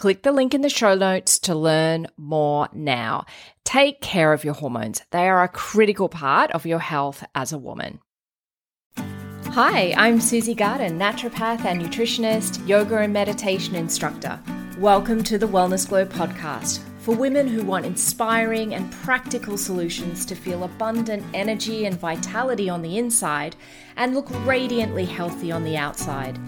Click the link in the show notes to learn more now. Take care of your hormones, they are a critical part of your health as a woman. Hi, I'm Susie Garden, naturopath and nutritionist, yoga and meditation instructor. Welcome to the Wellness Glow podcast for women who want inspiring and practical solutions to feel abundant energy and vitality on the inside and look radiantly healthy on the outside.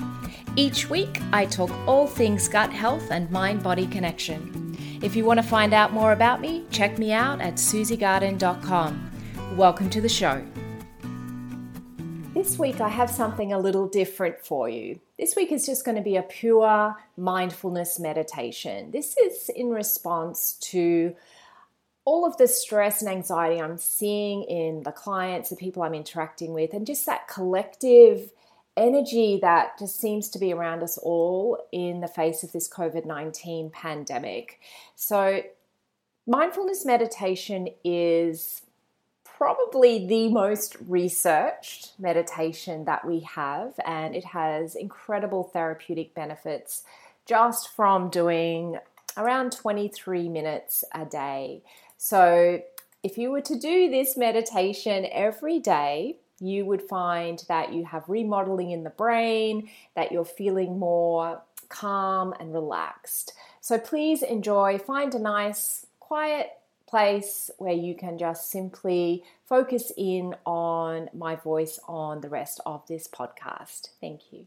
Each week, I talk all things gut health and mind body connection. If you want to find out more about me, check me out at susiegarden.com. Welcome to the show. This week, I have something a little different for you. This week is just going to be a pure mindfulness meditation. This is in response to all of the stress and anxiety I'm seeing in the clients, the people I'm interacting with, and just that collective energy that just seems to be around us all in the face of this COVID 19 pandemic. So, mindfulness meditation is probably the most researched meditation that we have, and it has incredible therapeutic benefits just from doing around 23 minutes a day. So, if you were to do this meditation every day, you would find that you have remodeling in the brain, that you're feeling more calm and relaxed. So please enjoy, find a nice, quiet place where you can just simply focus in on my voice on the rest of this podcast. Thank you.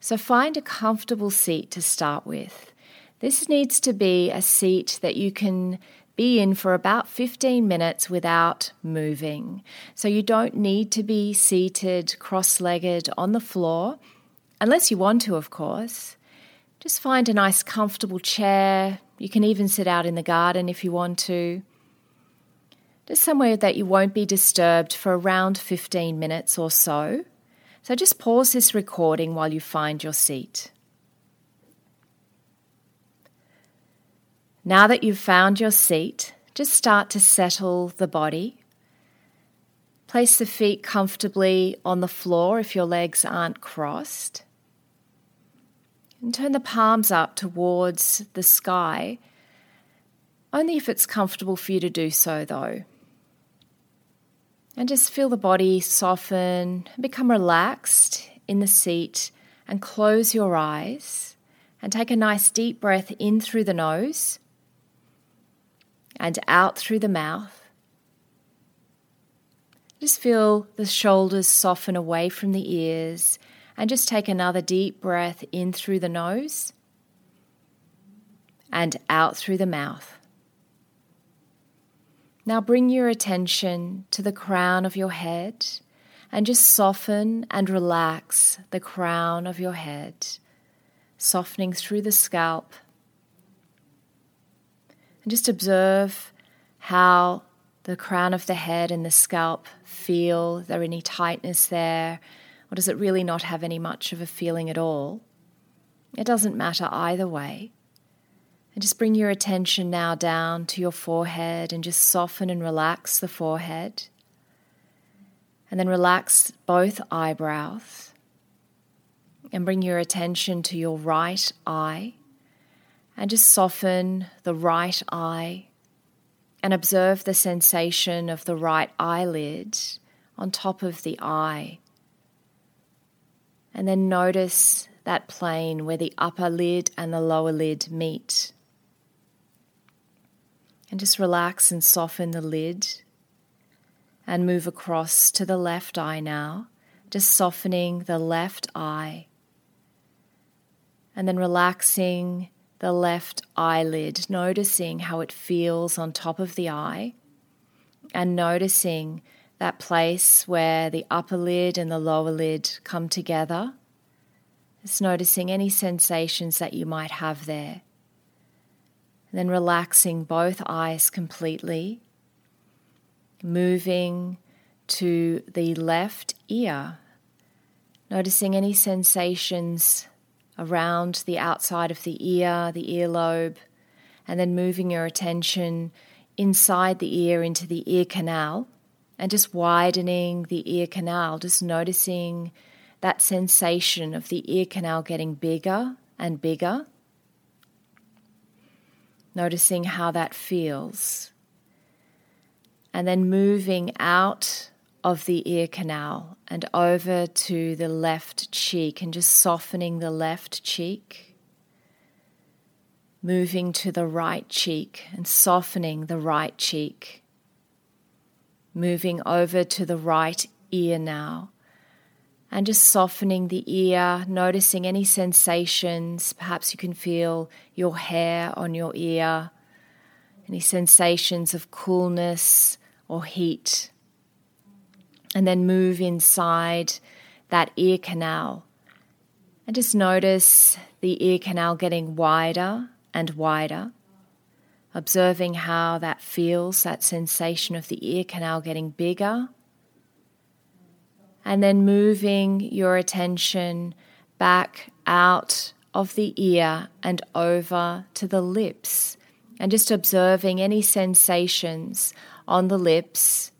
So find a comfortable seat to start with. This needs to be a seat that you can be in for about 15 minutes without moving. So you don't need to be seated cross legged on the floor, unless you want to, of course. Just find a nice comfortable chair. You can even sit out in the garden if you want to. Just somewhere that you won't be disturbed for around 15 minutes or so. So just pause this recording while you find your seat. Now that you've found your seat, just start to settle the body. Place the feet comfortably on the floor if your legs aren't crossed. And turn the palms up towards the sky, only if it's comfortable for you to do so, though. And just feel the body soften and become relaxed in the seat and close your eyes and take a nice deep breath in through the nose and out through the mouth. Just feel the shoulders soften away from the ears and just take another deep breath in through the nose and out through the mouth. Now bring your attention to the crown of your head and just soften and relax the crown of your head, softening through the scalp and just observe how the crown of the head and the scalp feel. There any tightness there? Or does it really not have any much of a feeling at all? It doesn't matter either way. And just bring your attention now down to your forehead and just soften and relax the forehead. And then relax both eyebrows. And bring your attention to your right eye. And just soften the right eye. And observe the sensation of the right eyelid on top of the eye. And then notice that plane where the upper lid and the lower lid meet. And just relax and soften the lid and move across to the left eye now, just softening the left eye. And then relaxing the left eyelid, noticing how it feels on top of the eye, and noticing that place where the upper lid and the lower lid come together. Just noticing any sensations that you might have there. And then relaxing both eyes completely, moving to the left ear, noticing any sensations around the outside of the ear, the earlobe, and then moving your attention inside the ear into the ear canal and just widening the ear canal, just noticing that sensation of the ear canal getting bigger and bigger noticing how that feels. And then moving out of the ear canal and over to the left cheek and just softening the left cheek. Moving to the right cheek and softening the right cheek. Moving over to the right ear now and just softening the ear, noticing any sensations. Perhaps you can feel your hair on your ear, any sensations of coolness or heat. And then move inside that ear canal and just notice the ear canal getting wider and wider. Observing how that feels, that sensation of the ear canal getting bigger and then moving your attention back out of the ear and over to the lips, and just observing any sensations on the lips.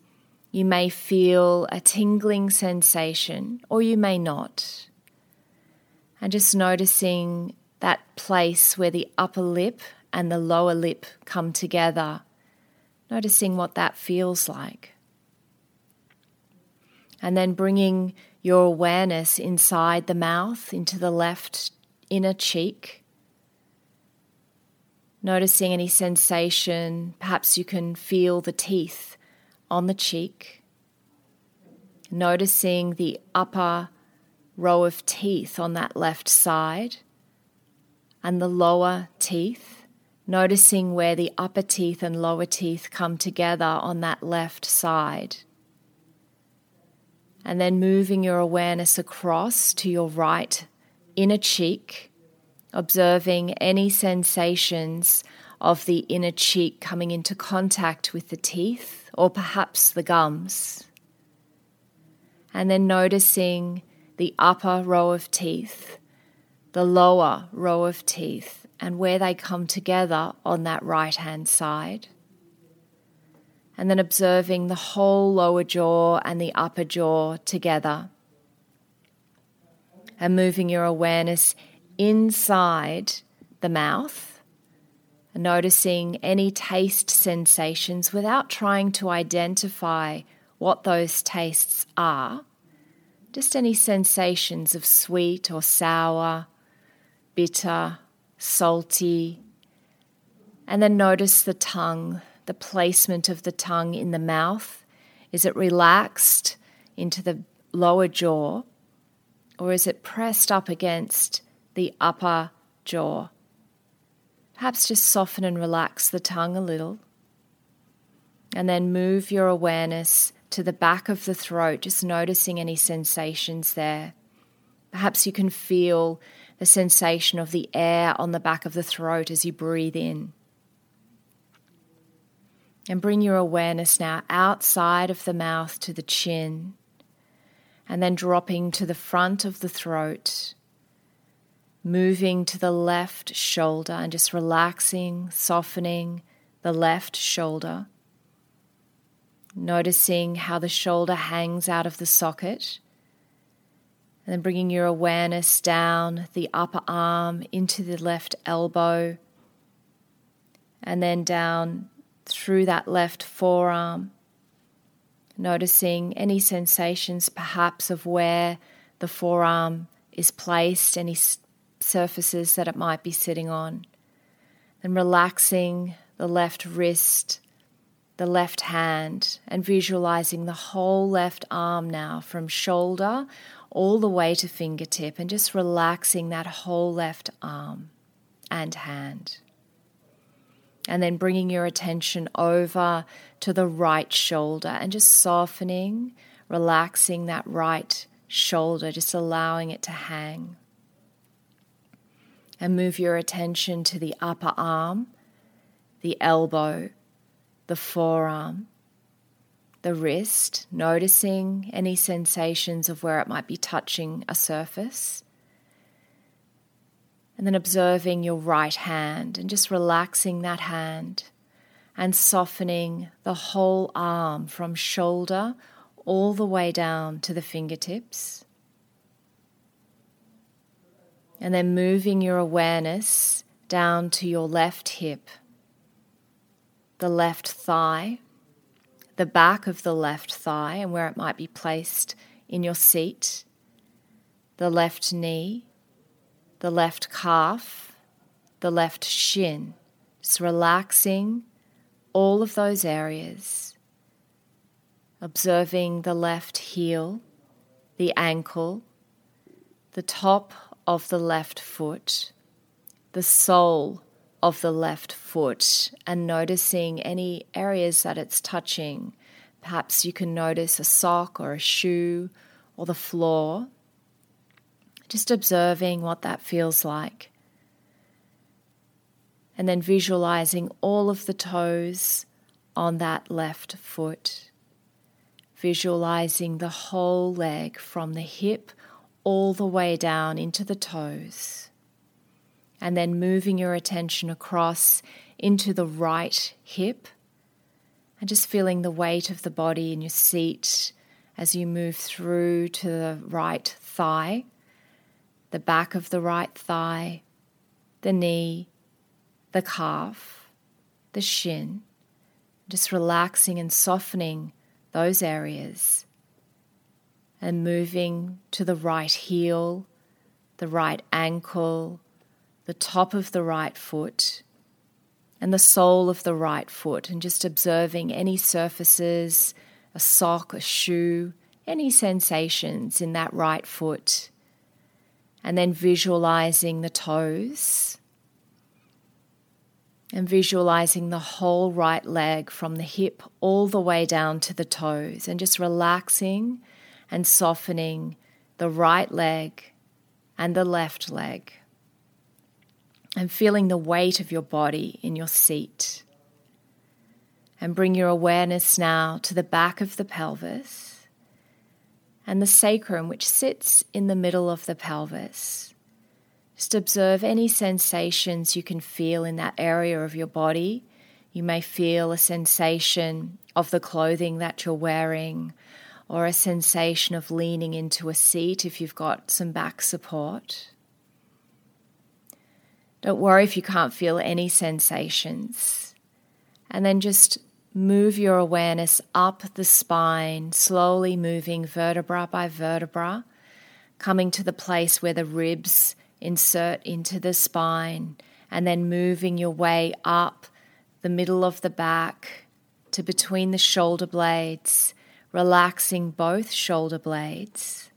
You may feel a tingling sensation, or you may not. And just noticing that place where the upper lip and the lower lip come together, noticing what that feels like and then bringing your awareness inside the mouth into the left inner cheek. Noticing any sensation, perhaps you can feel the teeth on the cheek. Noticing the upper row of teeth on that left side and the lower teeth. Noticing where the upper teeth and lower teeth come together on that left side and then moving your awareness across to your right inner cheek, observing any sensations of the inner cheek coming into contact with the teeth or perhaps the gums. And then noticing the upper row of teeth, the lower row of teeth, and where they come together on that right hand side and then observing the whole lower jaw and the upper jaw together. And moving your awareness inside the mouth, noticing any taste sensations without trying to identify what those tastes are. Just any sensations of sweet or sour, bitter, salty. And then notice the tongue the placement of the tongue in the mouth? Is it relaxed into the lower jaw or is it pressed up against the upper jaw? Perhaps just soften and relax the tongue a little. And then move your awareness to the back of the throat, just noticing any sensations there. Perhaps you can feel the sensation of the air on the back of the throat as you breathe in. And bring your awareness now outside of the mouth to the chin, and then dropping to the front of the throat, moving to the left shoulder and just relaxing, softening the left shoulder. Noticing how the shoulder hangs out of the socket. And then bringing your awareness down the upper arm into the left elbow. And then down through that left forearm. Noticing any sensations perhaps of where the forearm is placed, any surfaces that it might be sitting on. And relaxing the left wrist, the left hand, and visualizing the whole left arm now from shoulder all the way to fingertip, and just relaxing that whole left arm and hand. And then bringing your attention over to the right shoulder and just softening, relaxing that right shoulder, just allowing it to hang and move your attention to the upper arm, the elbow, the forearm, the wrist, noticing any sensations of where it might be touching a surface. And then observing your right hand and just relaxing that hand and softening the whole arm from shoulder all the way down to the fingertips. And then moving your awareness down to your left hip, the left thigh, the back of the left thigh, and where it might be placed in your seat, the left knee, the left calf, the left shin. Just relaxing all of those areas. Observing the left heel, the ankle, the top of the left foot, the sole of the left foot, and noticing any areas that it's touching. Perhaps you can notice a sock or a shoe or the floor. Just observing what that feels like. And then visualizing all of the toes on that left foot. Visualizing the whole leg from the hip all the way down into the toes. And then moving your attention across into the right hip and just feeling the weight of the body in your seat as you move through to the right thigh, the back of the right thigh, the knee, the calf, the shin, just relaxing and softening those areas and moving to the right heel, the right ankle, the top of the right foot, and the sole of the right foot, and just observing any surfaces, a sock, a shoe, any sensations in that right foot. And then visualizing the toes and visualizing the whole right leg from the hip all the way down to the toes, and just relaxing and softening the right leg and the left leg. And feeling the weight of your body in your seat. And bring your awareness now to the back of the pelvis and the sacrum, which sits in the middle of the pelvis. Just observe any sensations you can feel in that area of your body. You may feel a sensation of the clothing that you're wearing or a sensation of leaning into a seat if you've got some back support. Don't worry if you can't feel any sensations. And then just move your awareness up the spine, slowly moving vertebra by vertebra, coming to the place where the ribs insert into the spine, and then moving your way up the middle of the back to between the shoulder blades relaxing both shoulder blades,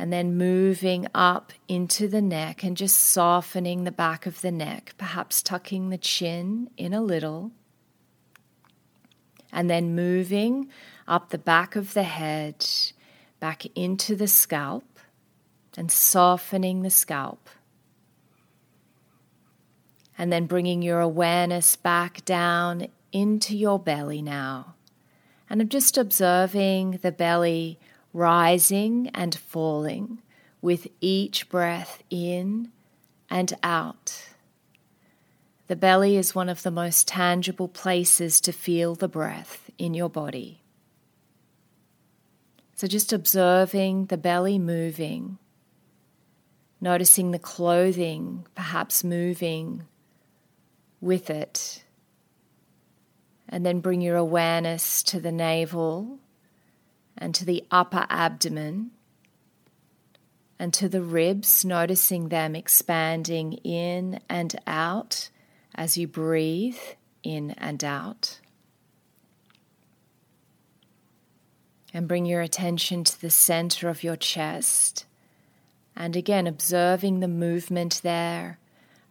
and then moving up into the neck and just softening the back of the neck, perhaps tucking the chin in a little, and then moving up the back of the head, back into the scalp, and softening the scalp. And then bringing your awareness back down into your belly now and I'm just observing the belly rising and falling with each breath in and out. The belly is one of the most tangible places to feel the breath in your body. So, just observing the belly moving, noticing the clothing perhaps moving with it, and then bring your awareness to the navel and to the upper abdomen and to the ribs, noticing them expanding in and out as you breathe in and out. And bring your attention to the center of your chest. And again, observing the movement there,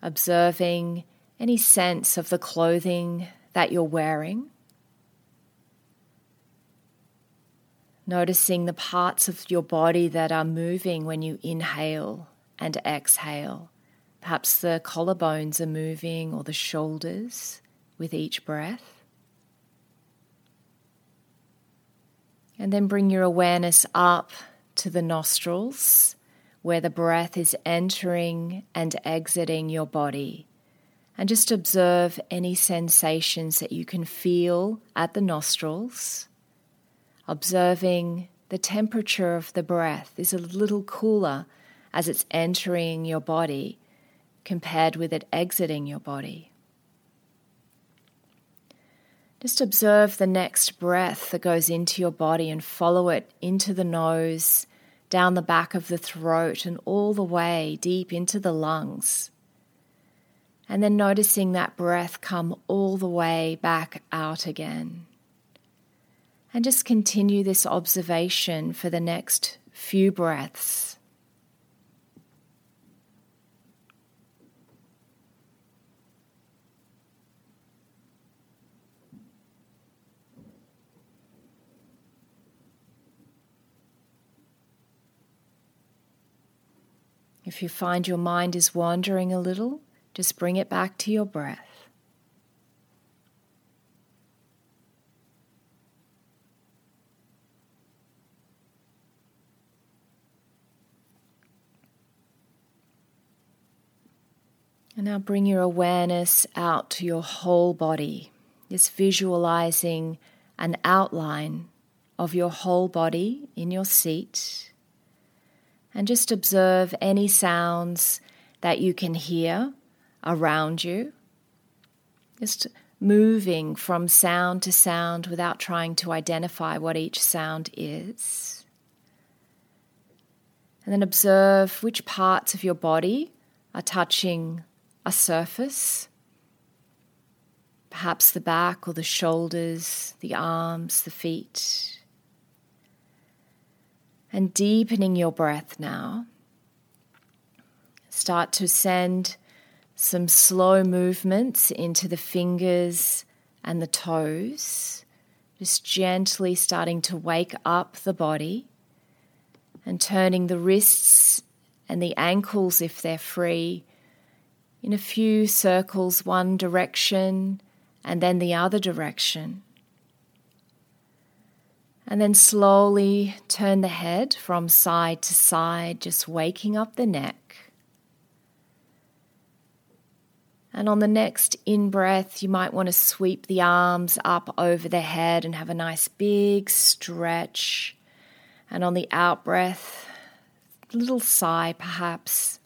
observing any sense of the clothing that you're wearing. Noticing the parts of your body that are moving when you inhale and exhale. Perhaps the collarbones are moving or the shoulders with each breath. And then bring your awareness up to the nostrils where the breath is entering and exiting your body. And just observe any sensations that you can feel at the nostrils. Observing the temperature of the breath is a little cooler as it's entering your body compared with it exiting your body. Just observe the next breath that goes into your body and follow it into the nose, down the back of the throat, and all the way deep into the lungs. And then noticing that breath come all the way back out again. And just continue this observation for the next few breaths. If you find your mind is wandering a little, just bring it back to your breath. And now bring your awareness out to your whole body, just visualizing an outline of your whole body in your seat and just observe any sounds that you can hear around you. Just moving from sound to sound without trying to identify what each sound is. And then observe which parts of your body are touching a surface. Perhaps the back or the shoulders, the arms, the feet and deepening your breath now. Start to send some slow movements into the fingers and the toes, just gently starting to wake up the body and turning the wrists and the ankles, if they're free, in a few circles, one direction and then the other direction. And then slowly turn the head from side to side, just waking up the neck. And on the next in breath, you might want to sweep the arms up over the head and have a nice big stretch. And on the out breath, a little sigh perhaps.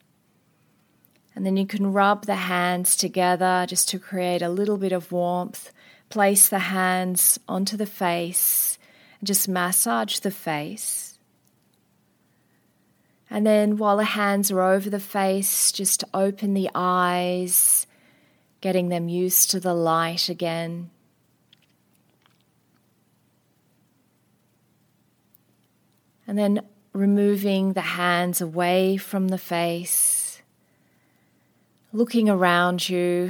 And then you can rub the hands together just to create a little bit of warmth. Place the hands onto the face just massage the face. And then while the hands are over the face, just open the eyes, getting them used to the light again. And then removing the hands away from the face, looking around you,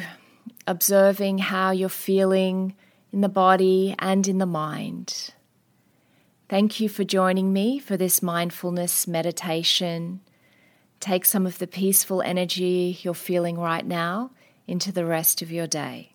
observing how you're feeling in the body and in the mind. Thank you for joining me for this mindfulness meditation. Take some of the peaceful energy you're feeling right now into the rest of your day.